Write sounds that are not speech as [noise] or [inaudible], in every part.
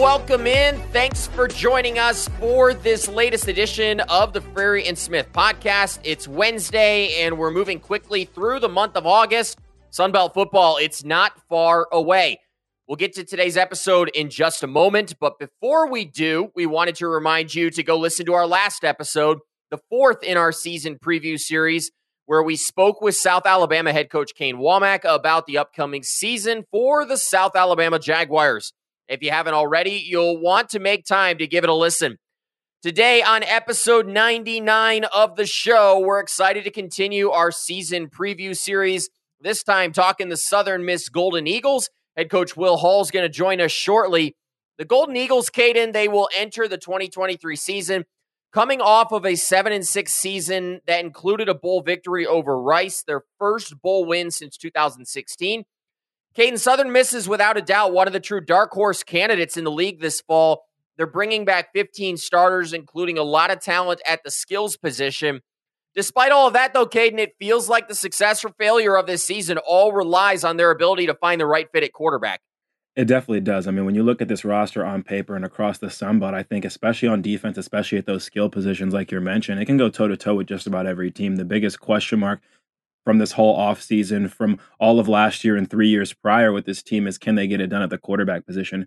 welcome in. Thanks for joining us for this latest edition of the Frary and Smith podcast. It's Wednesday, and we're moving quickly through the month of August. Sunbelt football, it's not far away. We'll get to today's episode in just a moment, but before we do, we wanted to remind you to go listen to our last episode, the fourth in our season preview series, where we spoke with South Alabama head coach Kane Wommack about the upcoming season for the South Alabama Jaguars. If you haven't already, you'll want to make time to give it a listen. Today, on episode 99 of the show, we're excited to continue our season preview series. This time, talking the Southern Miss Golden Eagles. Head coach Will Hall is going to join us shortly. The Golden Eagles, Kaiden, they will enter the 2023 season coming off of a 7 and 6 season that included a bowl victory over Rice, their first bowl win since 2016. Kaiden Southern misses without a doubt one of the true dark horse candidates in the league this fall. They're bringing back 15 starters, including a lot of talent at the skills position. Despite all of that, though, Kaiden, it feels like the success or failure of this season all relies on their ability to find the right fit at quarterback. It definitely does. I mean, when you look at this roster on paper and across the Sunbelt, I think, especially on defense, especially at those skill positions like you're mentioned, it can go toe to toe with just about every team. The biggest question mark from this whole offseason, from all of last year and three years prior with this team is can they get it done at the quarterback position?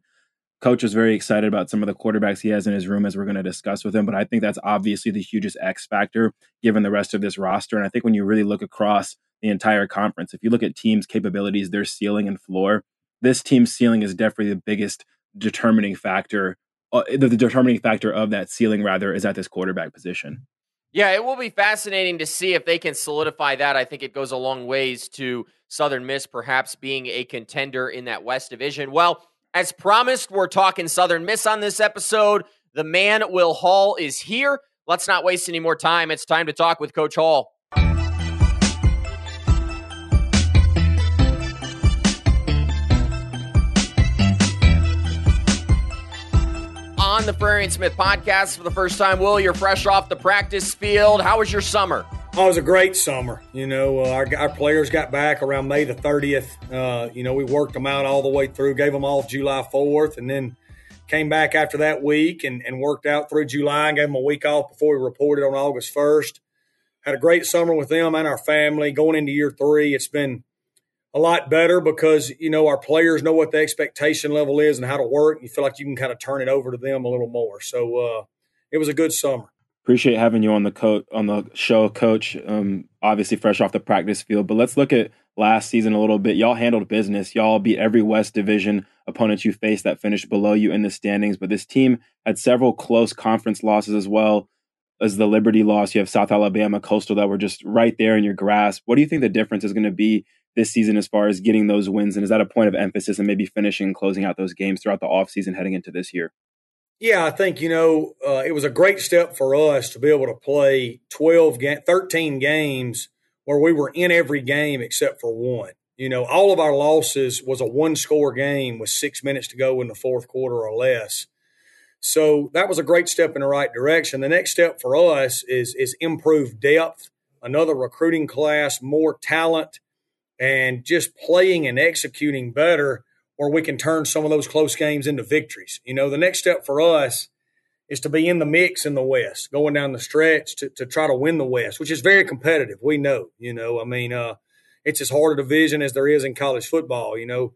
Coach is very excited about some of the quarterbacks he has in his room as we're going to discuss with him, but I think that's obviously the hugest X factor given the rest of this roster. And I think when you really look across the entire conference, if you look at teams' capabilities, their ceiling and floor, this team's ceiling is definitely the biggest determining factor. Uh, the, the determining factor of that ceiling, rather, is at this quarterback position. Yeah, it will be fascinating to see if they can solidify that. I think it goes a long ways to Southern Miss perhaps being a contender in that West Division. Well, as promised, we're talking Southern Miss on this episode. The man, Will Hall, is here. Let's not waste any more time. It's time to talk with Coach Hall. On the Frary and Smith podcast for the first time. Will, you're fresh off the practice field. How was your summer? Oh, it was a great summer. You know, uh, our, our, players got back around May the 30th. Uh, you know, we worked them out all the way through, gave them off July 4th, and then came back after that week and, and worked out through July and gave them a week off before we reported on August 1st. Had a great summer with them and our family. Going into year three, it's been a lot better because you know our players know what the expectation level is and how to work. You feel like you can kind of turn it over to them a little more. So uh, it was a good summer. Appreciate having you on the coach on the show, Coach. Um, obviously fresh off the practice field, but let's look at last season a little bit. Y'all handled business. Y'all beat every West Division opponent you faced that finished below you in the standings. But this team had several close conference losses as well as the Liberty loss. You have South Alabama, Coastal that were just right there in your grasp. What do you think the difference is going to be this season as far as getting those wins? And is that a point of emphasis and maybe finishing and closing out those games throughout the offseason heading into this year? Yeah, I think, you know, uh, it was a great step for us to be able to play 12, ga- 13 games where we were in every game except for one. You know, all of our losses was a one score game with six minutes to go in the fourth quarter or less. So that was a great step in the right direction. The next step for us is is improved depth, another recruiting class, more talent, and just playing and executing better where we can turn some of those close games into victories. You know, the next step for us is to be in the mix in the West, going down the stretch to, to try to win the West, which is very competitive. We know, you know, I mean, uh, it's as hard a division as there is in college football. You know,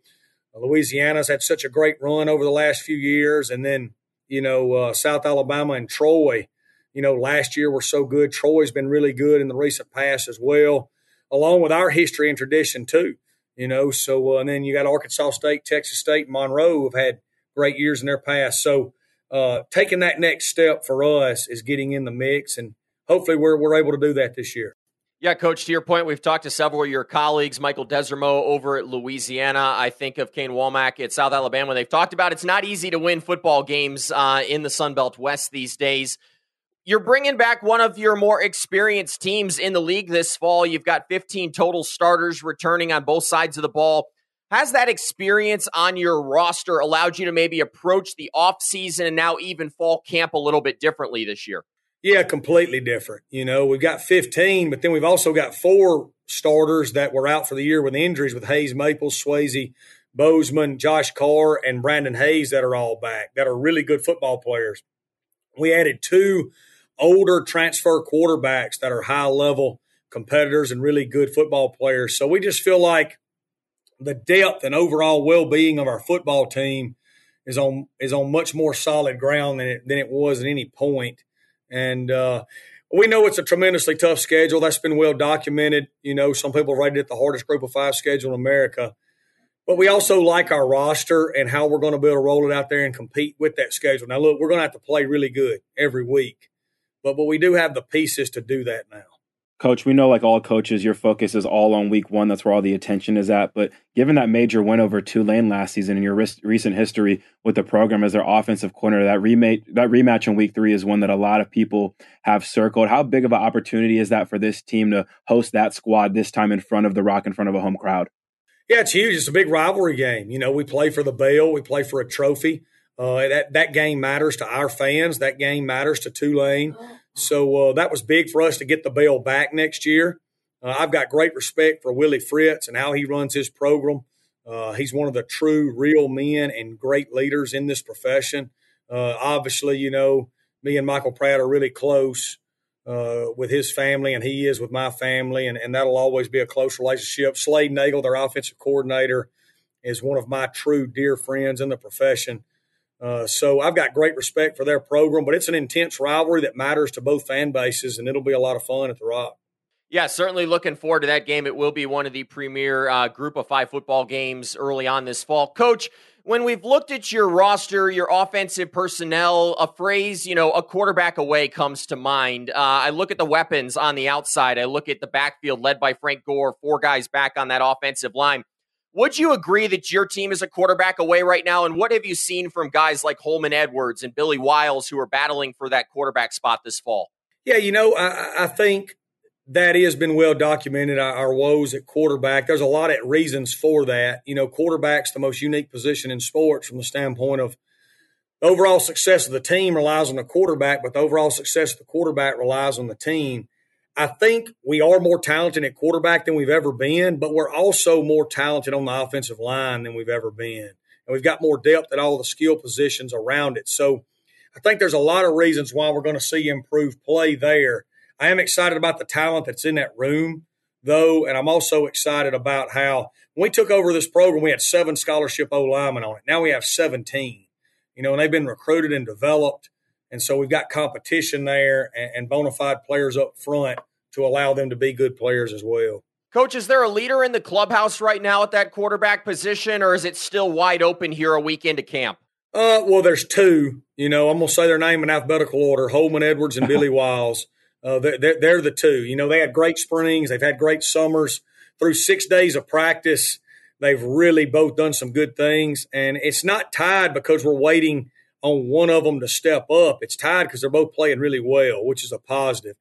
Louisiana's had such a great run over the last few years. And then, you know, uh, South Alabama and Troy, you know, last year were so good. Troy's been really good in the recent past as well along with our history and tradition too. You know, so uh, and then you got Arkansas State, Texas State, Monroe have had great years in their past. So uh, taking that next step for us is getting in the mix, and hopefully we're we're able to do that this year. Yeah, coach, to your point, we've talked to several of your colleagues, Michael Desormeaux over at Louisiana. I think of Kane Wommack at South Alabama. They've talked about it's not easy to win football games uh, in the Sun Belt West these days you're bringing back one of your more experienced teams in the league this fall. You've got 15 total starters returning on both sides of the ball. Has that experience on your roster allowed you to maybe approach the offseason and now even fall camp a little bit differently this year? Yeah, completely different. You know, we've got 15, but then we've also got four starters that were out for the year with injuries with Hayes Maples, Swayze Bozeman, Josh Carr, and Brandon Hayes that are all back that are really good football players. We added two older transfer quarterbacks that are high level competitors and really good football players. So we just feel like the depth and overall well being of our football team is on is on much more solid ground than it than it was at any point. And uh, we know it's a tremendously tough schedule. That's been well documented. You know, some people rated it the hardest group of five schedule in America. But we also like our roster and how we're going to be able to roll it out there and compete with that schedule. Now, look, we're going to have to play really good every week, but but we do have the pieces to do that now. Coach, we know like all coaches, your focus is all on week one. That's where all the attention is at. But given that major win over Tulane last season and your recent history with the program as their offensive corner, that rematch, that rematch in week three is one that a lot of people have circled. How big of an opportunity is that for this team to host that squad this time in front of the Rock, in front of a home crowd? Yeah, it's huge. It's a big rivalry game. You know, we play for the bell, we play for a trophy. Uh, that that game matters to our fans. That game matters to Tulane. So uh, that was big for us to get the bell back next year. Uh, I've got great respect for Willie Fritz and how he runs his program. Uh, he's one of the true, real men and great leaders in this profession. Uh, obviously, you know, me and Michael Pratt are really close uh, with his family, and he is with my family, and, and that'll always be a close relationship. Slade Nagle, their offensive coordinator, is one of my true dear friends in the profession. Uh, so I've got great respect for their program, but it's an intense rivalry that matters to both fan bases, and it'll be a lot of fun at the Rock. Yeah, certainly looking forward to that game. It will be one of the premier uh, group of five football games early on this fall. Coach, when we've looked at your roster, your offensive personnel, a phrase, you know, a quarterback away comes to mind. Uh, I look at the weapons on the outside. I look at the backfield led by Frank Gore, four guys back on that offensive line. Would you agree that your team is a quarterback away right now? And what have you seen from guys like Holman Edwards and Billy Wiles who are battling for that quarterback spot this fall? Yeah, you know, I, I think that has been well documented. Our, woes at quarterback. There's a lot of reasons for that. You know, quarterback's the most unique position in sports from the standpoint of the overall success of the team relies on the quarterback, but the overall success of the quarterback relies on the team. I think we are more talented at quarterback than we've ever been, but we're also more talented on the offensive line than we've ever been. And we've got more depth at all the skill positions around it. So I think there's a lot of reasons why we're going to see improved play there. I am excited about the talent that's in that room, though, and I'm also excited about how we took over this program, we had seven scholarship O linemen on it. Now we have 17, you know, and they've been recruited and developed. And so we've got competition there and, and bona fide players up front to allow them to be good players as well. Coach, is there a leader in the clubhouse right now at that quarterback position, or is it still wide open here a week into camp? Uh, well, there's two. You know, I'm gonna say their name in alphabetical order: Holman Edwards and Billy [laughs] Wiles. Uh, they're, they're the two. You know, they had great springs. They've had great summers. Through six days of practice, they've really both done some good things. And it's not tied because we're waiting on one of them to step up. It's tied because they're both playing really well, which is a positive.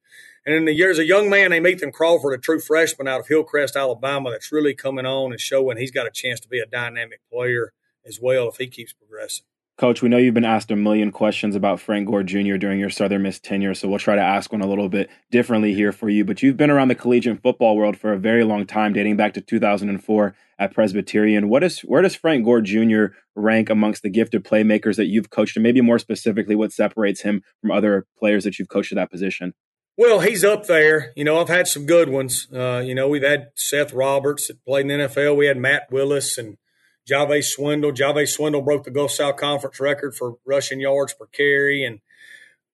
And in the years, a young man named Ethan Crawford, a true freshman out of Hillcrest, Alabama, that's really coming on and showing he's got a chance to be a dynamic player as well if he keeps progressing. Coach, we know you've been asked a million questions about Frank Gore Jr. during your Southern Miss tenure, so we'll try to ask one a little bit differently here for you. But you've been around the collegiate football world for a very long time, dating back to 2004 at Presbyterian. What is where does Frank Gore Jr. rank amongst the gifted playmakers that you've coached, and maybe more specifically, what separates him from other players that you've coached at that position? Well, he's up there. You know, I've had some good ones. Uh, you know, we've had Seth Roberts that played in the NFL. We had Matt Willis and Jave Swindle. Jave Swindle broke the Gulf South Conference record for rushing yards per carry. And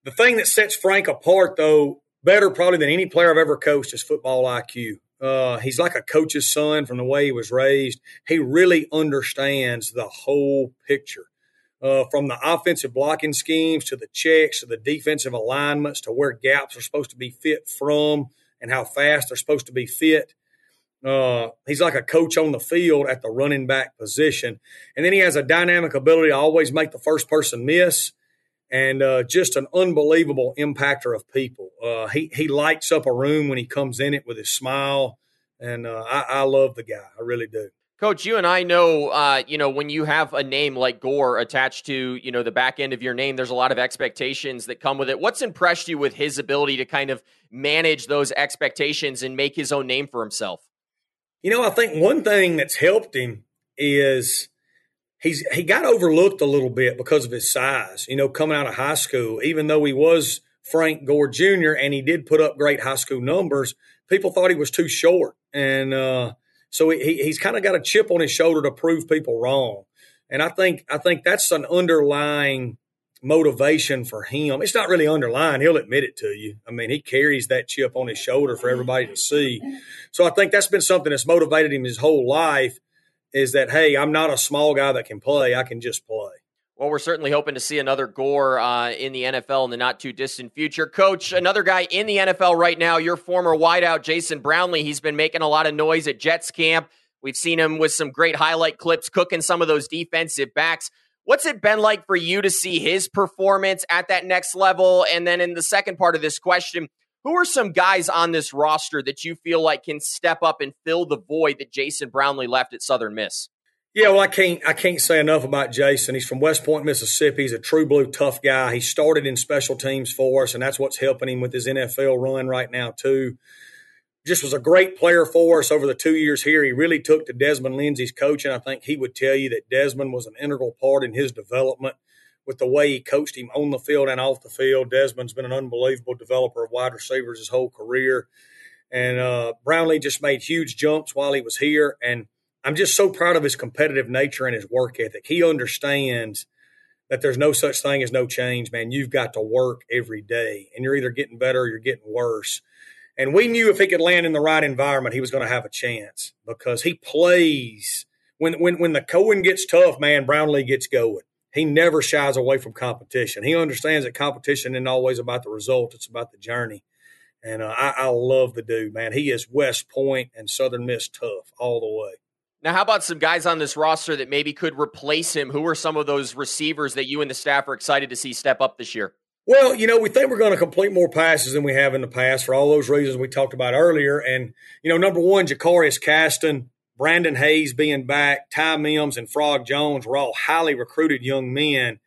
the thing that sets Frank apart, though, better probably than any player I've ever coached, is football IQ. Uh, he's like a coach's son from the way he was raised. He really understands the whole picture. Uh, from the offensive blocking schemes to the checks to the defensive alignments to where gaps are supposed to be fit from and how fast they're supposed to be fit. Uh, he's like a coach on the field at the running back position. And then he has a dynamic ability to always make the first person miss and uh, just an unbelievable impactor of people. Uh, he, he lights up a room when he comes in it with his smile. And uh, I, I love the guy. I really do. Coach, you and I know, uh, you know, when you have a name like Gore attached to, you know, the back end of your name, there's a lot of expectations that come with it. What's impressed you with his ability to kind of manage those expectations and make his own name for himself? You know, I think one thing that's helped him is he's he got overlooked a little bit because of his size. You know, coming out of high school, even though he was Frank Gore Jr. and he did put up great high school numbers, people thought he was too short, and uh, so he, he's kind of got a chip on his shoulder to prove people wrong. And I think I think that's an underlying motivation for him. It's not really underlying. He'll admit it to you. I mean, he carries that chip on his shoulder for everybody to see. So I think that's been something that's motivated him his whole life is that, hey, I'm not a small guy that can play. I can just play. Well, we're certainly hoping to see another Gore uh, in the NFL in the not too distant future. Coach, another guy in the NFL right now, your former wideout, Jason Brownlee. He's been making a lot of noise at Jets camp. We've seen him with some great highlight clips cooking some of those defensive backs. What's it been like for you to see his performance at that next level? And then in the second part of this question, who are some guys on this roster that you feel like can step up and fill the void that Jason Brownlee left at Southern Miss? Yeah, well, I can't I can't say enough about Jason. He's from West Point, Mississippi. He's a true blue tough guy. He started in special teams for us, and that's what's helping him with his NFL run right now too. Just was a great player for us over the two years here. He really took to Desmond Lindsay's coaching. I think he would tell you that Desmond was an integral part in his development with the way he coached him on the field and off the field. Desmond's been an unbelievable developer of wide receivers his whole career. And uh, Brownlee just made huge jumps while he was here. And I'm just so proud of his competitive nature and his work ethic. He understands that there's no such thing as no change, man. You've got to work every day, and you're either getting better or you're getting worse. And we knew if he could land in the right environment, he was going to have a chance because he plays when when when the Cohen gets tough, man. Brownlee gets going he never shies away from competition. He understands that competition isn't always about the result; it's about the journey. And uh, I, I love the dude, man. He is West Point and Southern Miss tough all the way. Now, how about some guys on this roster that maybe could replace him? Who are some of those receivers that you and the staff are excited to see step up this year? Well, you know, we think we're going to complete more passes than we have in the past for all those reasons we talked about earlier. And, you know, number one, Jacarius Caston, Brandon Hayes being back, Ty Mims, and Frog Jones were all highly recruited young men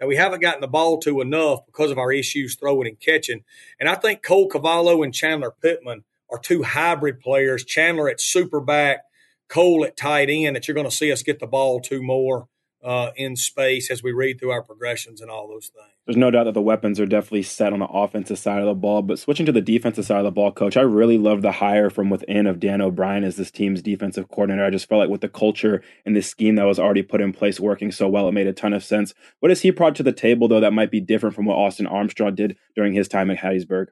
that we haven't gotten the ball to enough because of our issues throwing and catching. And I think Cole Cavallo and Chandler Pittman are two hybrid players. Chandler at super back, Cole at tight end, that you're going to see us get the ball to more uh, in space as we read through our progressions and all those things. There's no doubt that the weapons are definitely set on the offensive side of the ball, but switching to the defensive side of the ball, coach, I really love the hire from within of Dan O'Brien as this team's defensive coordinator. I just felt like with the culture and the scheme that was already put in place working so well, it made a ton of sense. What has he brought to the table, though, that might be different from what Austin Armstrong did during his time at Hattiesburg?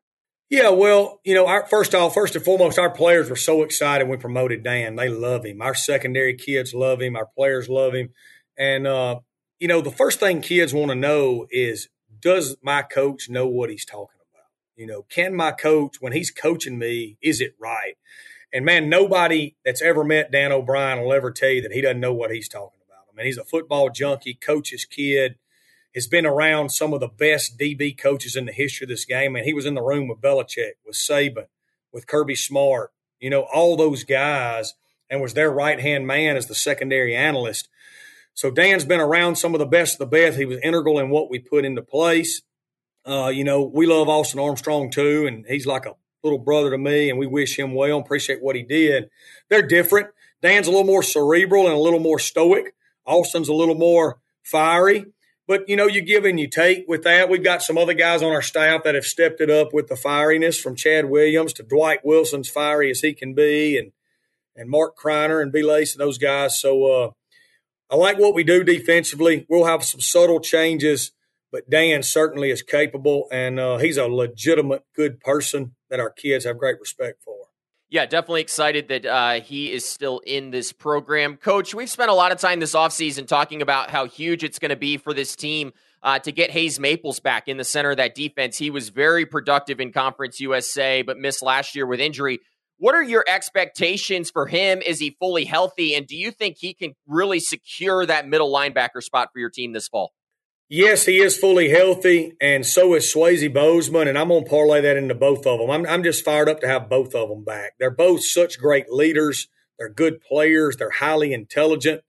Yeah, well, you know, our first off, first and foremost, our players were so excited we promoted Dan. They love him. Our secondary kids love him. Our players love him. And uh, you know, the first thing kids want to know is does my coach know what he's talking about? You know, can my coach, when he's coaching me, is it right? And man, nobody that's ever met Dan O'Brien will ever tell you that he doesn't know what he's talking about. I mean, he's a football junkie, coach's kid, has been around some of the best DB coaches in the history of this game. And he was in the room with Belichick, with Saban, with Kirby Smart, you know, all those guys, and was their right hand man as the secondary analyst. So Dan's been around some of the best of the best. He was integral in what we put into place. Uh, you know, we love Austin Armstrong too, and he's like a little brother to me, and we wish him well and appreciate what he did. They're different. Dan's a little more cerebral and a little more stoic. Austin's a little more fiery. But you know, you give and you take with that. We've got some other guys on our staff that have stepped it up with the fieriness, from Chad Williams to Dwight Wilson's fiery as he can be, and and Mark Kreiner and B. Lace and those guys. So uh, I like what we do defensively. We'll have some subtle changes, but Dan certainly is capable, and uh, he's a legitimate good person that our kids have great respect for. Yeah, definitely excited that uh, he is still in this program. Coach, we've spent a lot of time this offseason talking about how huge it's going to be for this team uh, to get Hayes Maples back in the center of that defense. He was very productive in Conference USA, but missed last year with injury. What are your expectations for him? Is he fully healthy? And do you think he can really secure that middle linebacker spot for your team this fall? Yes, he is fully healthy, and so is Swayze Bozeman, and I'm going to parlay that into both of them. I'm, I'm just fired up to have both of them back. They're both such great leaders. They're good players. They're highly intelligent.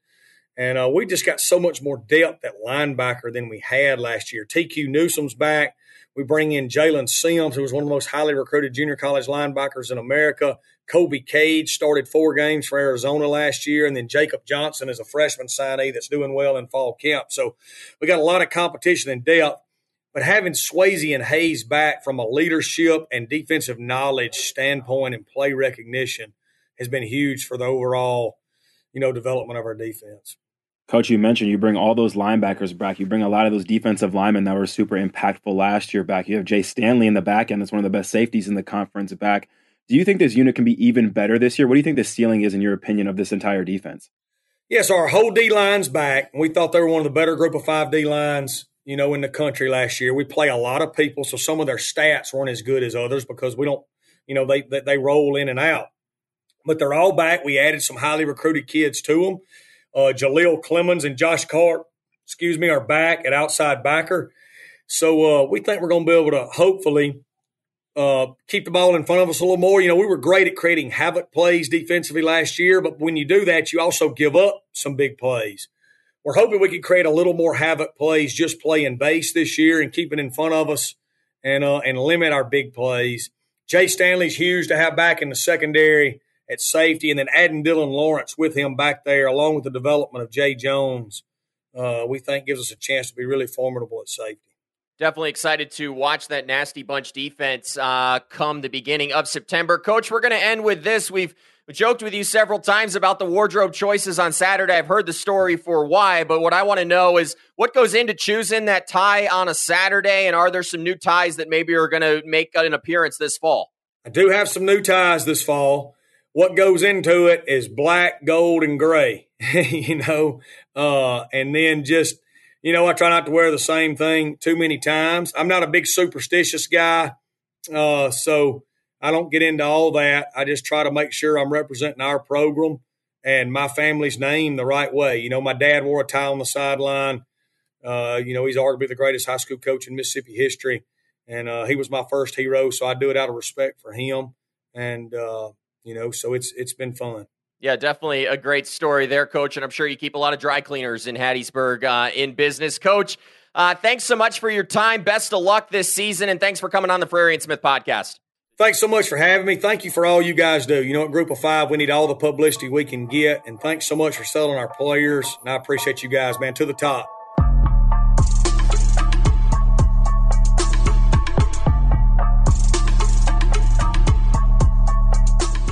And uh, we just got so much more depth at linebacker than we had last year. TQ Newsom's back. We bring in Jalen Sims, who was one of the most highly recruited junior college linebackers in America. Kobe Cage started four games for Arizona last year, and then Jacob Johnson is a freshman signee that's doing well in fall camp. So we got a lot of competition and depth. But having Swayze and Hayes back from a leadership and defensive knowledge standpoint and play recognition has been huge for the overall, you know, development of our defense. Coach, you mentioned you bring all those linebackers back. You bring a lot of those defensive linemen that were super impactful last year back. You have Jay Stanley in the back end. That's one of the best safeties in the conference back. Do you think this unit can be even better this year? What do you think the ceiling is, in your opinion, of this entire defense? Yes, our whole D line's back. We thought they were one of the better group of five D lines, you know, in the country last year. We play a lot of people, so some of their stats weren't as good as others because we don't, you know, they they, they roll in and out. But they're all back. We added some highly recruited kids to them. Uh, Jaleel Clemens and Josh Cart, excuse me, are back at outside backer. So uh, we think we're going to be able to hopefully uh, keep the ball in front of us a little more. You know, we were great at creating havoc plays defensively last year, but when you do that, you also give up some big plays. We're hoping we can create a little more havoc plays just playing base this year and keeping it in front of us and uh, and limit our big plays. Jay Stanley's huge to have back in the secondary at safety, and then adding Dylan Lawrence with him back there, along with the development of Jay Jones, uh, we think gives us a chance to be really formidable at safety. Definitely excited to watch that nasty bunch defense uh, come the beginning of September. Coach, we're going to end with this. We've joked with you several times about the wardrobe choices on Saturday. I've heard the story for why, but what I want to know is what goes into choosing that tie on a Saturday, and are there some new ties that maybe are going to make an appearance this fall? I do have some new ties this fall what goes into it is black, gold, and gray, [laughs] you know, uh, and then just, you know, I try not to wear the same thing too many times. I'm not a big superstitious guy, uh, so I don't get into all that. I just try to make sure I'm representing our program and my family's name the right way. You know, my dad wore a tie on the sideline. Uh, you know, he's arguably the greatest high school coach in Mississippi history, and uh, he was my first hero. So I do it out of respect for him. And uh, you know, so it's it's been fun. Yeah, definitely a great story there, Coach. And I'm sure you keep a lot of dry cleaners in Hattiesburg uh, in business. Coach, uh, thanks so much for your time. Best of luck this season. And thanks for coming on the Frary and Smith podcast. Thanks so much for having me. Thank you for all you guys do. You know, at Group of Five, we need all the publicity we can get. And thanks so much for selling our players. And I appreciate you guys, man, to the top.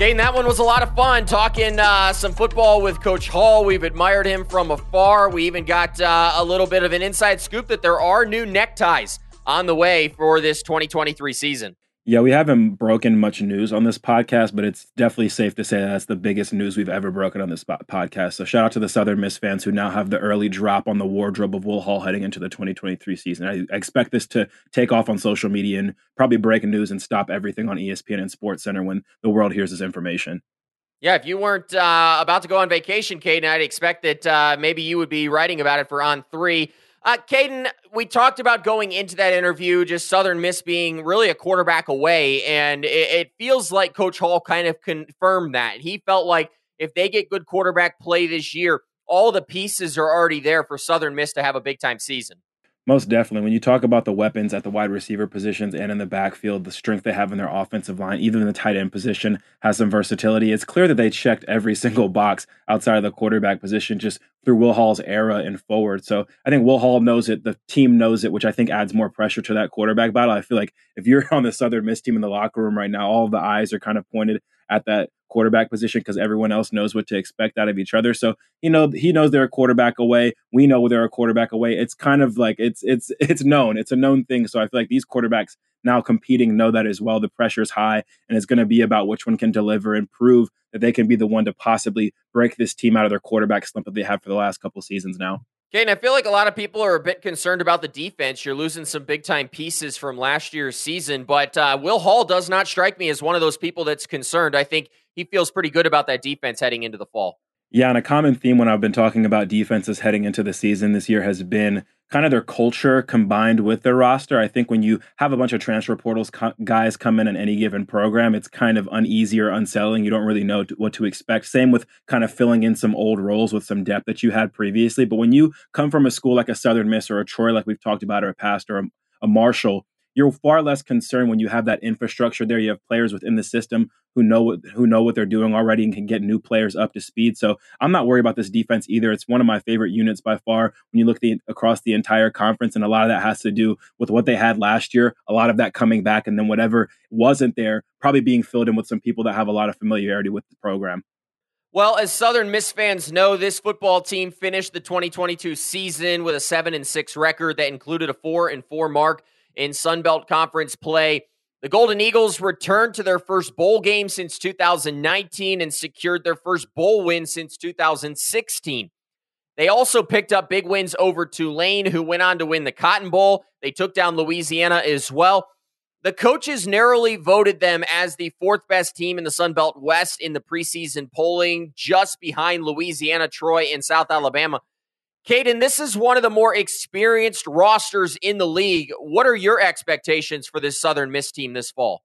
Kaiden, that one was a lot of fun talking uh, some football with Coach Hall. We've admired him from afar. We even got uh, a little bit of an inside scoop that there are new neckties on the way for this 2023 season. Yeah, we haven't broken much news on this podcast, but it's definitely safe to say that that's the biggest news we've ever broken on this podcast. So shout out to the Southern Miss fans who now have the early drop on the wardrobe of Will Hall heading into the 2023 season. I, expect this to take off on social media and probably break news and stop everything on ESPN and Sports Center when the world hears this information. Yeah, if you weren't uh, about to go on vacation, Kaiden, I'd expect that uh, maybe you would be writing about it for On Three. Uh, Kaiden, we talked about going into that interview, just Southern Miss being really a quarterback away, and it, it, feels like Coach Hall kind of confirmed that. He felt like if they get good quarterback play this year, all the pieces are already there for Southern Miss to have a big time season. Most definitely. When you talk about the weapons at the wide receiver positions and in the backfield, the strength they have in their offensive line, even in the tight end position, has some versatility. It's clear that they checked every [laughs] single box outside of the quarterback position just through Will Hall's era and forward. So I think Will Hall knows it. The team knows it, which I think adds more pressure to that quarterback battle. I feel like if you're [laughs] on the Southern Miss team in the locker room right now, all the eyes are kind of pointed at that quarterback position because everyone else knows what to expect out of each other. So you know he knows they're a quarterback away. We know they're a quarterback away. It's kind of like it's it's [laughs] it's known. It's a known thing. So I feel like these quarterbacks now competing know that as well. The pressure is high, and it's going to be about which one can deliver and prove that they can be the one to possibly break this team out of their quarterback slump that they have for the last couple seasons now. Okay, and I feel like a lot of people are a bit concerned about the defense. You're losing some big time pieces from last year's season, but uh, Will Hall does not strike me as one of those people that's concerned. I think he feels pretty good about that defense heading into the fall. Yeah, and a common theme when I've been talking about defenses heading into the season this year has been kind of their culture combined with their roster. I think when you have a bunch of transfer portals co- guys come in in any given program, it's kind of uneasy or unsettling. You don't really know t- what to expect. Same with kind of filling in some old roles with some depth that you had previously. But when you come from a school like a Southern Miss or a Troy, like we've talked about, or a Past or a, a Marshall, you're far less concerned when you have that infrastructure there. You have players within the system who know what who know what they're doing already and can get new players up to speed. So I'm not worried about this defense either. It's one of my favorite units by far when you look the, across the entire conference, and a lot of that has to do with what they had last year. A lot of that coming back, and then whatever wasn't there, probably being filled in with some people that have a lot of familiarity with the program. Well, as Southern Miss fans know, this football team finished the 2022 season with a 7 and 6 record that included a 4 and 4 mark in Sun Belt Conference play. The Golden Eagles returned to their first bowl game since 2019 and secured their first bowl win since 2016. They also picked up big wins over Tulane, who went on to win the Cotton Bowl. They took down Louisiana as well. The coaches narrowly voted them as the fourth best team in the Sun Belt West in the preseason polling, just behind Louisiana, Troy, and South Alabama. Kaiden, this is one of the more experienced rosters in the league. What are your expectations for this Southern Miss team this fall?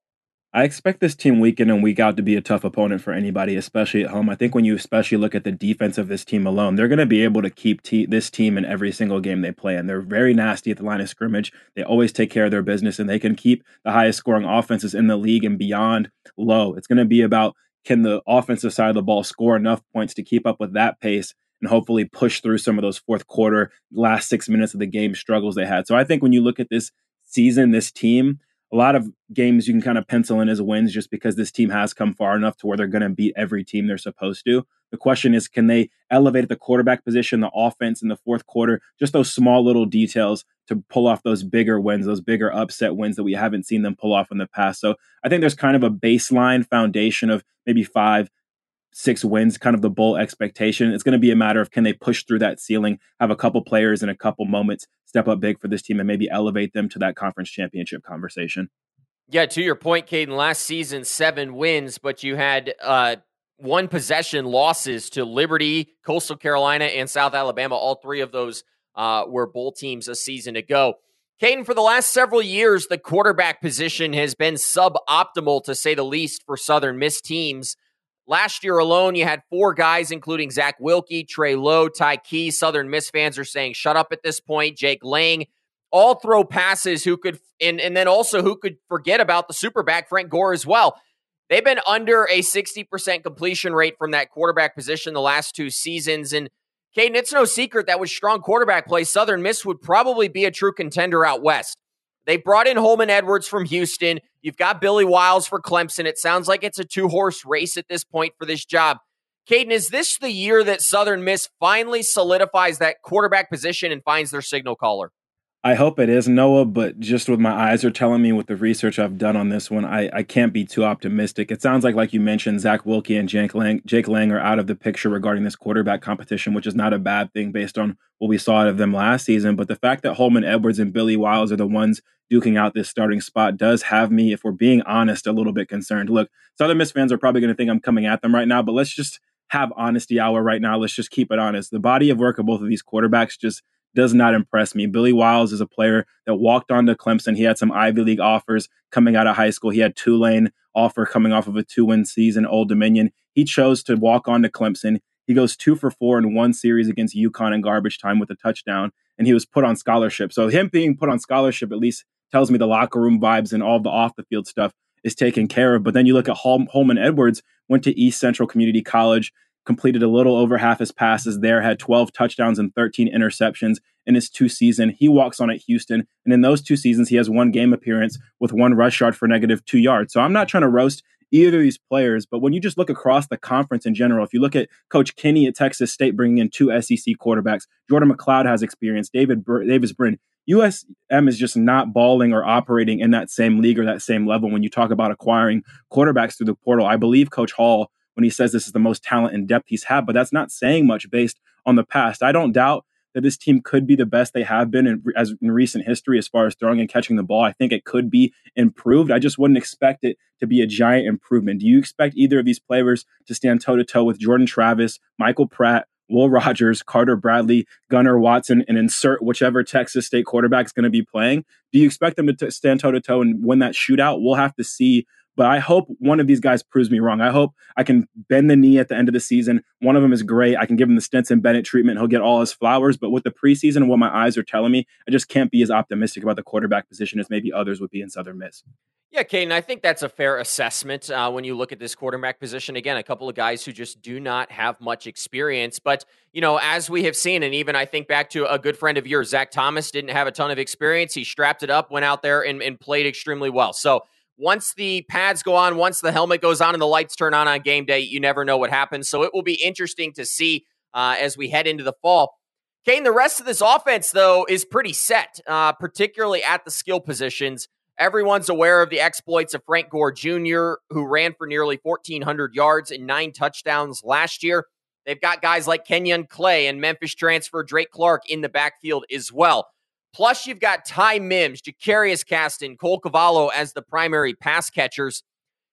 I expect this team week in and week out to be a tough opponent for anybody, especially at home. I think when you especially look at the defense of this team alone, they're going to be able to keep te- this team in every single game they play. And they're very nasty at the line of scrimmage. They always take care of their business and they can keep the highest scoring offenses in the league and beyond low. It's going to be about can the offensive side of the ball score enough points to keep up with that pace and hopefully push through some of those fourth quarter, last six minutes of the game struggles they had. So I think when you look at this season, this team, a lot of games you can kind of pencil in as wins just because this team has come far enough to where they're going to beat every team they're supposed to. The question is, can they elevate the quarterback position, the offense in the fourth quarter, just those small little details to pull off those bigger wins, those bigger upset wins that we haven't seen them pull off in the past. So I think there's kind of a baseline foundation of maybe five, six wins, kind of the bull expectation. It's going to be a matter of can they push through that ceiling, have a couple players in a couple moments step up big for this team and maybe elevate them to that conference championship conversation. Yeah, to your point, Kaiden, last season, seven wins, but you had uh, one possession losses to Liberty, Coastal Carolina, and South Alabama. All three of those uh, were bowl teams a season ago. Kaiden, for the last several years, the quarterback position has been suboptimal, to say the least, for Southern Miss teams. Last year alone, you had four guys, including Zach Wilkie, Trey Lowe, Ty Key. Southern Miss fans are saying, shut up at this point. Jake Lang, all throw passes who could, and, and then also who could forget about the superback, Frank Gore, as well. They've been under a 60% completion rate from that quarterback position the last two seasons. And Kaiden, it's no secret that with strong quarterback play, Southern Miss would probably be a true contender out west. They brought in Holman Edwards from Houston. You've got Billy Wiles for Clemson. It sounds like it's a two horse race at this point for this job. Kaiden, is this the year that Southern Miss finally solidifies that quarterback position and finds their signal caller? I hope it is Noah, but just what my eyes are telling me with the research I've done on this one, I, I can't be too optimistic. It sounds like, like you mentioned, Zach Wilkie and Jake Lang, Jake Lang are out of the picture regarding this quarterback competition, which is not a bad thing based on what we saw out of them last season. But the fact that Holman Edwards and Billy Wiles are the ones duking out this starting spot does have me, if we're being honest, a little bit concerned. Look, Southern Miss fans are probably going to think I'm coming at them right now, but let's just have honesty hour right now. Let's just keep it honest. The body of work of both of these quarterbacks just – does not impress me. Billy Wiles is a player that walked onto Clemson. He had some Ivy League offers coming out of high school. He had Tulane offer coming off of a two win season, Old Dominion. He chose to walk onto Clemson. He goes two for four in one series against UConn in garbage time with a touchdown, and he was put on scholarship. So him being put on scholarship at least tells me the locker room vibes and all the off the field stuff is taken care of. But then you look at Holman Edwards, went to East Central Community College, completed a little over half his passes there, had 12 touchdowns and 13 interceptions in his two seasons. He walks on at Houston, and in those two seasons, he has one game appearance with one rush yard for negative two yards. So I'm not trying to roast either of these players, but when you just look across the conference in general, if you look at Coach Kinne at Texas State bringing in two SEC quarterbacks, Jordan McCloud has experience, David Bur- Davis Brin. USM is just not balling or operating in that same league or that same level when you talk about acquiring quarterbacks through the portal. I believe Coach Hall when he says this is the most talent and depth he's had, but that's not saying much based on the past. I don't doubt that this team could be the best they have been in, as in recent history as far as throwing and catching the ball. I think it could be improved. I just wouldn't expect it to be a giant improvement. Do you expect either of these players to stand toe to toe with Jordan Travis, Michael Pratt, Will Rogers, Carter Bradley, Gunnar Watson, and insert whichever Texas State quarterback is going to be playing. Do you expect them to t- stand toe to toe and win that shootout? We'll have to see. But I hope one of these guys proves me wrong. I hope I can bend the knee at the end of the season. One of them is great. I can give him the Stetson Bennett treatment. He'll get all his flowers. But with the preseason and what my eyes are telling me, I just can't be as optimistic about the quarterback position as maybe others would be in Southern Miss. Yeah, Kaiden, I think that's a fair assessment uh, when you look at this quarterback position. Again, a couple of guys who just do not have much experience. But, you know, as we have seen, and even I think back to a good friend of yours, Zach Thomas, didn't have a ton of experience. He strapped it up, went out there, and, and played extremely well. So once the pads go on, once the helmet goes on and the lights turn on on game day, you never know what happens. So it will be interesting to see uh, as we head into the fall. Kane, the rest of this offense, though, is pretty set, uh, particularly at the skill positions. Everyone's aware of the exploits of Frank Gore Jr., who ran for nearly 1,400 yards and nine touchdowns last year. They've got guys like Kenyon Clay and Memphis transfer Drake Clark in the backfield as well. Plus, you've got Ty Mims, Jacarius Caston, Cole Cavallo as the primary pass catchers.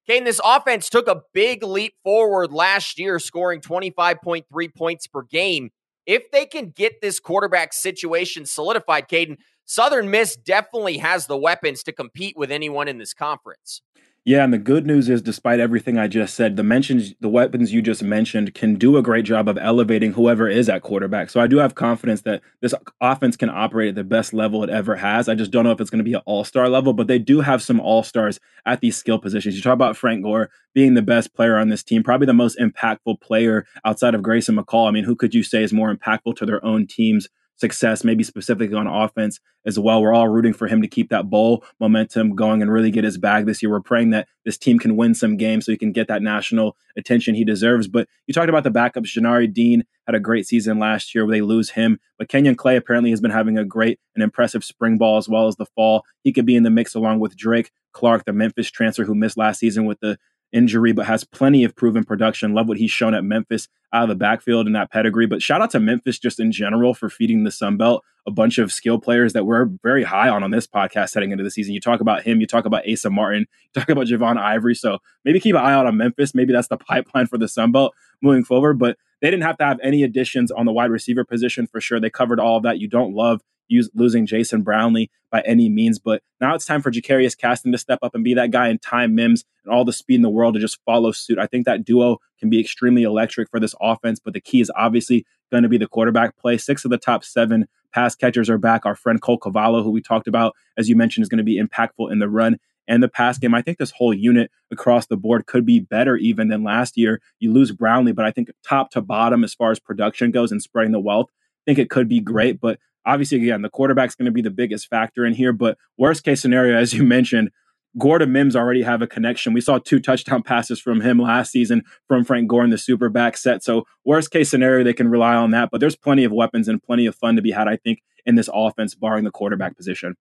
Kane, this offense took a big leap forward last year, scoring 25.3 points per game. If they can get this quarterback situation solidified, Kaiden, Southern Miss definitely has the weapons to compete with anyone in this conference. Yeah, and the good news is, despite everything I just said, the mentions, the weapons you just mentioned, can do a great job of elevating whoever is at quarterback. So I do have confidence that this offense can operate at the best level it ever has. I just don't know if it's going to be an all star level, but they do have some all stars at these skill positions. You talk about Frank Gore being the best player on this team, probably the most impactful player outside of Grayson McCall. I mean, who could you say is more impactful to their own teams? Success, maybe specifically on offense as well. We're all rooting for him to keep that bowl momentum going and really get his bag this year. We're praying that this team can win some games so he can get that national attention he deserves. But you talked about the backups. Janari Dean had a great season last year where they lose him. But Kenyon Clay apparently has been having a great and impressive spring ball as well as the fall. He could be in the mix along with Drake Clark, the Memphis transfer who missed last season with the injury, but has plenty of proven production. Love what he's shown at Memphis out of the backfield and that pedigree. But shout out to Memphis just in general for feeding the Sun Belt a bunch of skill players that we're very high on on this podcast heading into the season. You talk about him, you talk about Asa Martin, you talk about Javon Ivory. So maybe keep an eye out on Memphis. Maybe that's the [laughs] pipeline for the Sun Belt moving forward. But they didn't have to have any additions on the wide receiver position for sure. They covered all of that. You don't love use, losing Jason Brownlee by any means. But now it's time for Jacarius Caston to step up and be that guy and Ty Mims and all the speed in the world to just follow suit. I think that duo can be extremely electric for this offense, but the key is obviously going to be the quarterback play. Six of the top seven pass catchers are back. Our friend Cole Cavallo, who we talked about, as you mentioned, is going to be impactful in the run and the pass game. I think this whole unit across the board could be better even than last year. You lose Brownlee, but I think top to bottom, as far as production goes and spreading the wealth, I think it could be great. But Obviously, again, the quarterback's going to be the biggest factor in here. But worst case scenario, as you [laughs] mentioned, Gordon Mims already have a connection. We saw two touchdown [laughs] passes from him last season from Frank Gore in the super back set. So worst case scenario, they can rely on that. But there's plenty of weapons and plenty of fun to be had, I think, in this offense, barring the quarterback position.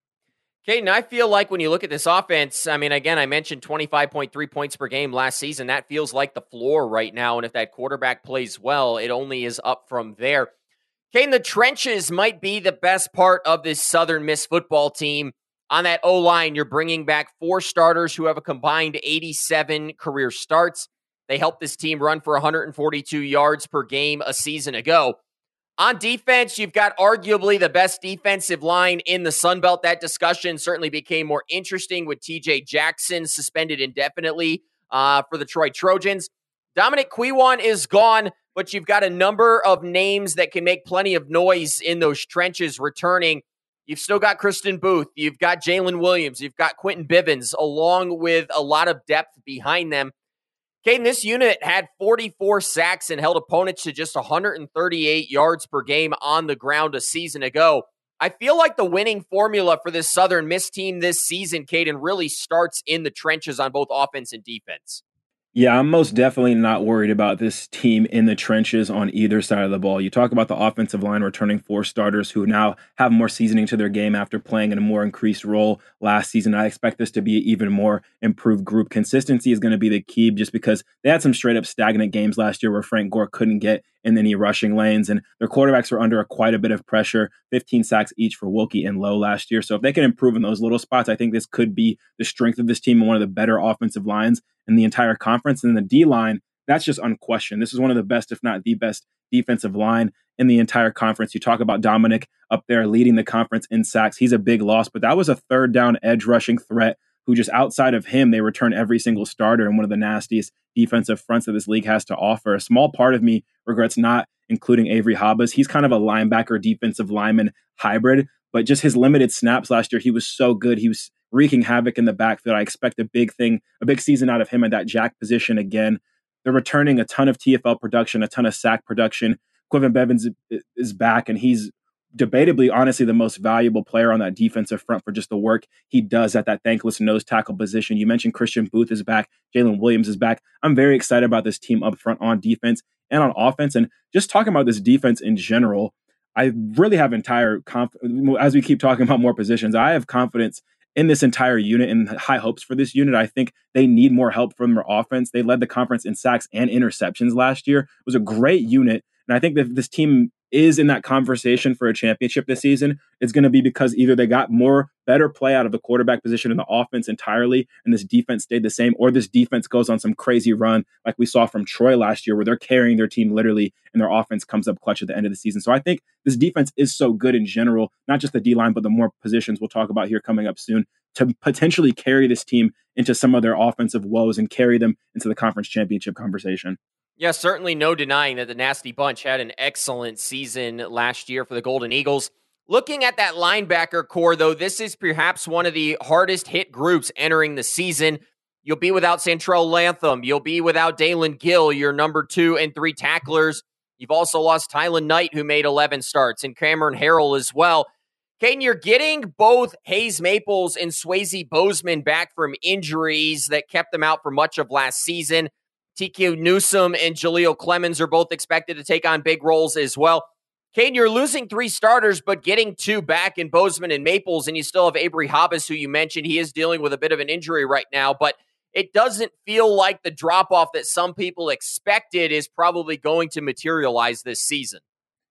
Kaiden, I feel like when you look at this offense, I mean, again, I mentioned 25.3 points per game last season. That feels like the floor right now. And if that quarterback plays well, it only is up from there. Kane, the trenches might be the best part of this Southern Miss football team. On that O line, you're bringing back four starters who have a combined 87 career starts. They helped this team run for 142 yards per game a season ago. On defense, you've got arguably the best defensive line in the Sun Belt. That discussion certainly became more interesting with TJ Jackson suspended indefinitely uh, for the Troy Trojans. Dominic Kwon is gone but you've got a number of names that can make plenty of noise in those trenches returning. You've still got Kristen Booth. You've got Jalen Williams. You've got Quentin Bivens, along with a lot of depth behind them. Kaiden, this unit had 44 sacks and held opponents to just 138 yards per game on the ground a season ago. I feel like the winning formula for this Southern Miss team this season, Kaiden, really starts in the trenches on both offense and defense. Yeah, I'm most definitely not worried about this team in the trenches on either side of the ball. You talk about the offensive line returning four starters who now have more seasoning to their game after playing in a more increased role last season. I expect this to be even more improved group. Consistency is going to be the key just because they had some straight up stagnant games last year where Frank Gore couldn't get in any rushing lanes. And their quarterbacks were under quite a bit of pressure, 15 sacks each for Wilkie and Lowe last year. So if they can improve in those little spots, I think this could be the strength of this team and one of the better offensive lines in the entire conference. And the D line, that's just unquestioned. This is one of the best, if not the best, defensive line in the entire conference. You talk about Dominic up there leading the conference in sacks. He's a big loss, but that was a third down edge rushing threat who just outside of him, they return every single starter in one of the nastiest defensive fronts that this league has to offer. A small part of me regrets not including Avery Hobbs. He's kind of a linebacker, defensive lineman hybrid, but just his limited snaps last year, he was so good. He was wreaking havoc in the backfield. I expect a big thing, a big season out of him at that jack position again. They're returning a ton of TFL production, a ton of sack production. Quinton Bevins is back, and he's debatably, honestly, the most valuable player on that defensive front for just the work he does at that thankless nose tackle position. You mentioned Christian Booth is back, Jalen Williams is back. I'm very excited about this team up front on defense and on offense. And just talking about this defense in general, I really have entire confidence. As we keep talking about more positions, I have confidence in this entire unit and high hopes for this unit. I think they need more help from their offense. They led the conference in sacks and interceptions last year. It was a great unit. And I think that this team is in that conversation for a championship this season, it's going to be because either they got more better play out of the quarterback position in the offense entirely, and this defense stayed the same, or this defense goes on some crazy run like we saw from Troy last year, where they're carrying their team literally, and their offense comes up clutch at the end of the season. So I think this defense is so good in general, not just the D line, but the more positions we'll talk about here coming up soon to potentially carry this team into some of their offensive woes and carry them into the conference championship conversation. Yeah, certainly no denying that the Nasty Bunch had an excellent season last year for the Golden Eagles. Looking at that linebacker core, though, this is perhaps one of the hardest hit groups entering the season. You'll be without Santrell Latham. You'll be without Dalen Gill, your number two and three tacklers. You've also lost Tylan Knight, who made 11 starts, and Cameron Harrell as well. Kaiden, you're getting both Hayes Maples and Swayze Bozeman back from injuries that kept them out for much of last season. TQ Newsom and Jaleel Clemens are both expected to take on big roles as well. Kane, you're losing three starters, but getting two back in Bozeman and Maples, and you still have Avery Hobbs, who you mentioned. He is dealing with a bit of an injury right now, but it doesn't feel like the drop off that some people expected is probably going to materialize this season.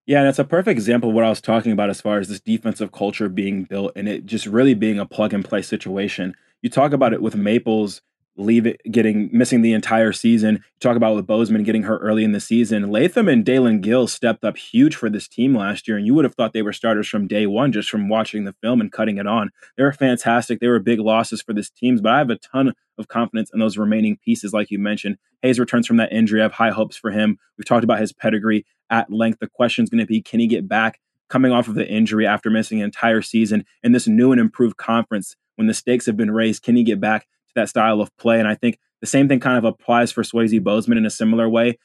Yeah, and it's a perfect example of what I was talking about as far as this defensive culture being built and it just really being a plug and play situation. You talk about it with Maples leave it getting missing the entire season. Talk about with Bozeman getting hurt early in the season. Latham and Dalen Gill stepped up huge for this team last year, and you would have thought they were starters from day one just from watching the film and cutting it on. They were fantastic. They were big losses for this team, but I have a ton of confidence in those remaining pieces, like you mentioned. Hayes returns from that injury. I have high hopes for him. We've talked about his pedigree at length. The question is going to be, can he get back coming off of the injury after missing an entire season in this new and improved conference when the stakes have been raised? Can he get back that style of play. And I think the same thing kind of applies for Swayze Bozeman in a similar way.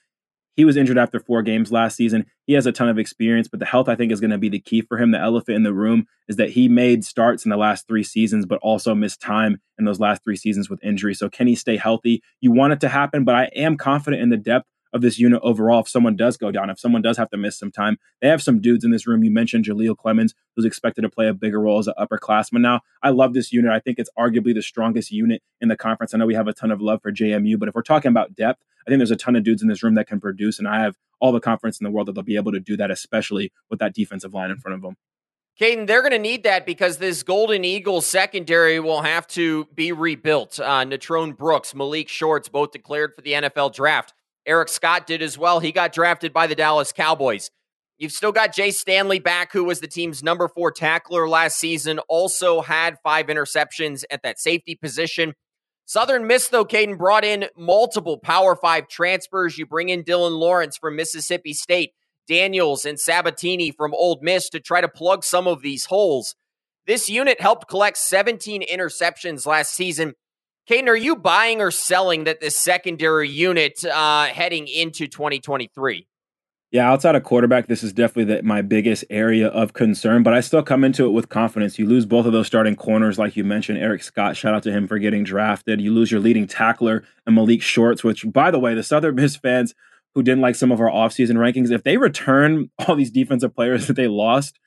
He was injured after four games last season. He has a ton of experience, but the health I think is going to be the key for him. The elephant in the room is that he made starts in the last three seasons, but also missed time in those last three seasons with injury. So can he stay healthy? You want it to happen, but I am confident in the depth of this unit overall if someone does go down, if someone does have to miss some time. They have some dudes in this room. You mentioned Jaleel Clemens, who's expected to play a bigger role as an upperclassman now. I love this unit. I think it's arguably the strongest unit in the conference. I know we have a ton of love for JMU, but if we're talking about depth, I think there's a ton of dudes in this room that can produce, and I have all the confidence in the world that they'll be able to do that, especially with that defensive line in front of them. Kaiden, they're going to need that because this Golden Eagles secondary will have to be rebuilt. Uh, Natrone Brooks, Malik Shorts, both declared for the NFL draft. Eric Scott did as well. He got drafted by the Dallas Cowboys. You've still got Jay Stanley back, who was the team's number four tackler last season, also had five interceptions at that safety position. Southern Miss, though, Kaiden brought in multiple Power Five transfers. You bring in Dylan Lawrence from Mississippi State, Daniels and Sabatini from Ole Miss to try to plug some of these holes. This unit helped collect 17 interceptions last season Kaiden, are you buying or selling that this secondary unit uh, heading into 2023? Yeah, outside of quarterback, this is definitely the, my biggest area of concern, but I still come into it with confidence. You lose both of those starting corners, like you mentioned, Eric Scott, shout out to him for getting drafted. You lose your leading tackler and Malik Shorts, which, by the way, the Southern Miss fans who didn't like some of our offseason rankings, if they return all these defensive players [laughs] that they lost,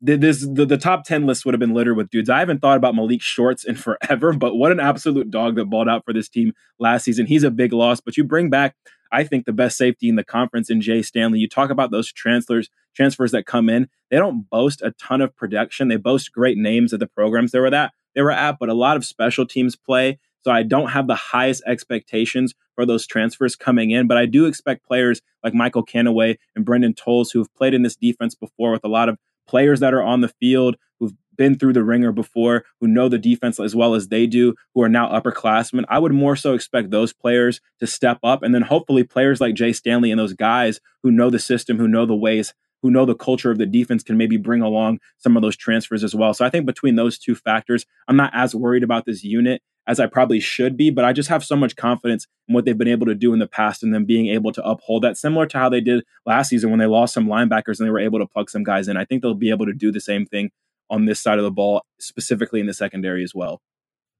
this the, the top 10 list would have been littered with dudes. I haven't thought about Malik Shorts in [laughs] forever, but what an absolute dog that balled out for this team last season. He's a big loss, but you bring back I think, the best safety in the conference in Jay Stanley. You talk about those transfers, transfers that come in. They don't boast a ton of production. They boast great names of the programs they were at. They were at, but a lot of special teams play. So I don't have the highest expectations for those transfers coming in, but I do expect players like Michael Canaway and Brendan Tolles who have played in this defense before with a lot of players that are on the field who've been through the ringer before, who know the defense as well as they do, who are now upperclassmen. I would more so expect those players to step up. And then hopefully players like Jay Stanley and those guys who know the system, who know the ways, who know the culture of the defense can maybe bring along some of those transfers as well. So I think between those two factors, I'm not as worried about this unit as I probably should be, but I just have so much confidence in what they've been able to do in the past and them being able to uphold that, similar to how they did last season when they lost some linebackers and they were able to plug some guys in. I think they'll be able to do the same thing on this side of the ball, specifically in the secondary as well.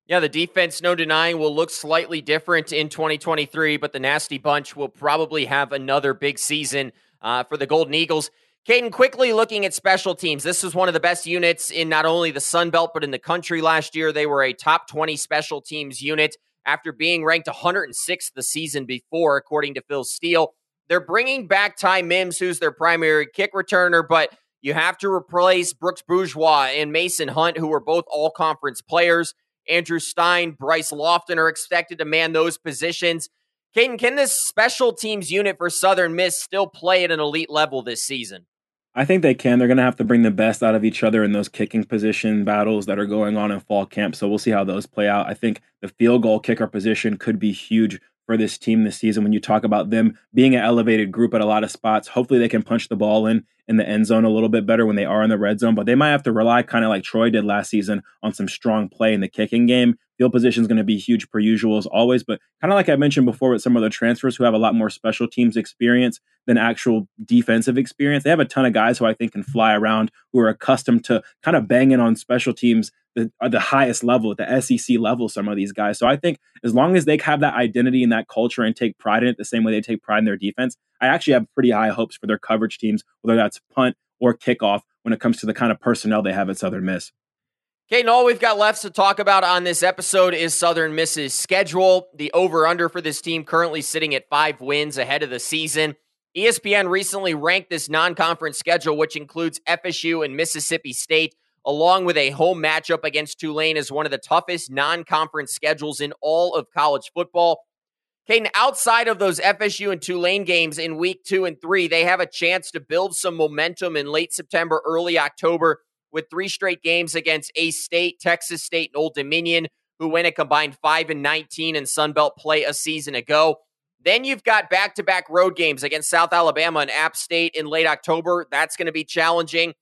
Yeah, the defense, no denying, will look slightly different in 2023, but the Nasty Bunch will probably have another big season uh, for the Golden Eagles. Kaiden, quickly looking at special teams. This was one of the best units in not only the Sun Belt, but in the country last year. They were a top 20 special teams unit after being ranked 106th the season before, according to Phil Steele. They're bringing back Ty Mims, who's their primary kick returner, but you have to replace Briggs Bourgeois and Mason Hunt, who were both all conference players. Andrew Stein, Bryce Lofton are expected to man those positions. Kaiden, can this special teams unit for Southern Miss still play at an elite level this season? I think they can. They're going to have to bring the best out of each other in those kicking position battles that are going on in fall camp. So we'll see how those play out. I think the field goal kicker position could be huge for this team this season when you talk about them being an elevated group at a lot of spots. Hopefully they can punch the ball in in the end zone a little bit better when they are in the red zone, but they might have to rely kind of like Troy did last season on some strong play in the kicking game. Field position is going to be huge per usual as always, but kind of like I mentioned before with some of the transfers who have a lot more special teams experience than actual defensive experience. They have a ton of guys who I think can fly around who are accustomed to kind of banging on special teams the, uh, the highest level, at the SEC level, some of these guys. So I think as long as they have that identity and that culture and take pride in it the same way they take pride in their defense, I actually have pretty high hopes for their coverage teams, whether that's punt or kickoff, when it comes to the kind of personnel they have at Southern Miss. Okay, and all we've got left to talk about on this episode is Southern Miss's schedule. The over under for this team currently sitting at five wins ahead of the season. ESPN recently ranked this non conference schedule, which includes FSU and Mississippi State, along with a home matchup against Tulane, is one of the toughest non conference schedules in all of college football. Kaiden, outside of those FSU and Tulane games in week two and three, they have a chance to build some momentum in late September, early October with three straight games against A State, Texas State, and Old Dominion, who went a combined 5 and 19 in Sunbelt play a season ago. Then you've got back to back road games against South Alabama and App State in late October. That's going to be challenging.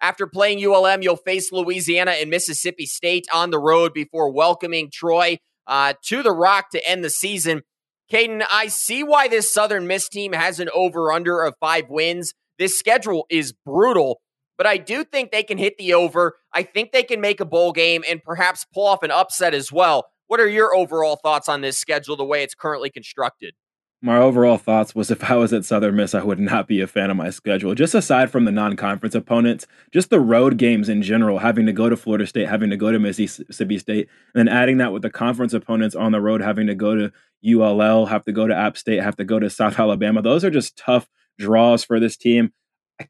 After playing ULM, you'll face Louisiana and Mississippi State on the road before welcoming Troy uh, to the Rock to end the season. Kaiden, I see why this Southern Miss team has an over under of five wins. This schedule is brutal, but I do think they can hit the over. I think they can make a bowl game and perhaps pull off an upset as well. What are your overall thoughts on this schedule, the way it's currently constructed? My overall thoughts was if I was at Southern Miss, I would not be a fan of my schedule. Just aside from the non conference opponents, just the road games in general, having to go to Florida State, having to go to Mississippi State, and then adding that with the conference opponents on the road, having to go to ULL, have to go to App State, have to go to South Alabama. Those are just tough draws for this team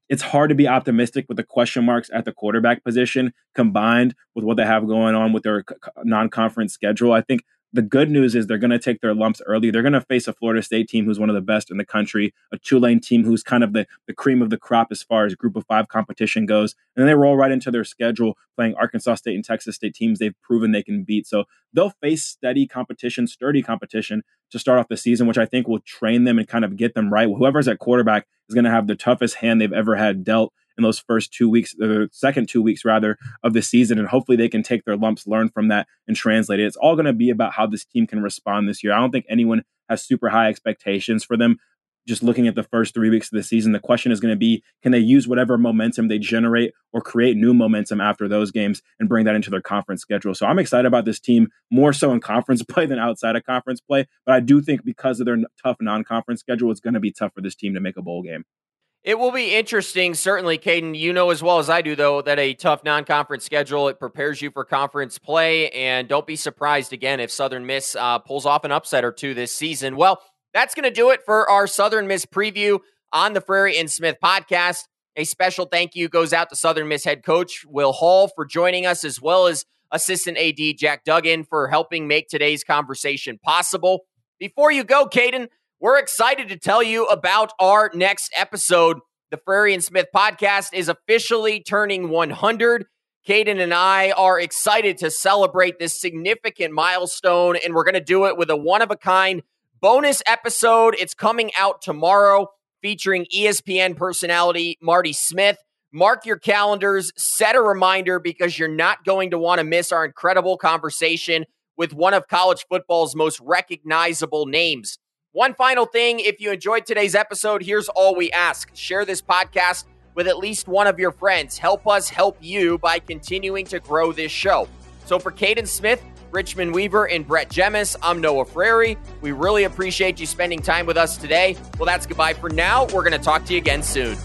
it's hard to be optimistic with the question marks at the quarterback position combined with what they have going on with their non-conference schedule. I think the good news is they're going to take their lumps early. They're going to face a Florida State team who's one of the best in the country, a Tulane team who's kind of the, the cream of the crop as far as group of five competition goes. And then they roll right into their schedule playing Arkansas State and Texas State teams they've proven they can beat. So they'll face steady competition, sturdy competition to start off the season, which I think will train them and kind of get them right. Whoever's at quarterback is going to have the toughest hand they've ever had dealt in those first two weeks, the second two weeks rather of the season, and hopefully they can take their lumps, learn from that, and translate it. It's all going to be about how this team can respond this year. I don't think anyone has super high expectations for them. Just looking at the first three weeks of the season, the question is going to be can they use whatever momentum they generate or create new momentum after those games and bring that into their conference schedule? So I'm excited about this team more so in conference [laughs] play than outside of conference play. But I do think because of their tough non conference schedule, it's going to be tough for this team to make a bowl game. It will be interesting, certainly, Kaiden. You know as well as I do, though, that a tough non-conference schedule it prepares you for conference play, and don't be surprised again if Southern Miss uh, pulls off an upset or two this season. Well, That's going to do it for our Southern Miss preview on the Frary and Smith podcast. A special thank you goes out to Southern Miss head coach Will Hall for joining us, as well as assistant AD Jack Duggan for helping make today's conversation possible. Before you go, Kaiden, we're excited to tell you about our next episode. The Frary and Smith podcast is officially turning 100. Kaiden and I are excited to celebrate this significant milestone, and we're going to do it with a one of a kind bonus episode. It's coming out tomorrow featuring ESPN personality Marty Smith. Mark your calendars, set a reminder because you're not going to want to miss our incredible conversation with one of college football's most recognizable names. One final thing if you enjoyed today's episode, here's all we ask share this podcast with at least one of your friends. Help us help you by continuing to grow this show. So for Kaiden Smith, Richmond Weaver, and Brett Jemis, I'm Noah Frary. We really appreciate you spending time with us today. Well, that's goodbye for now. We're going to talk to you again soon.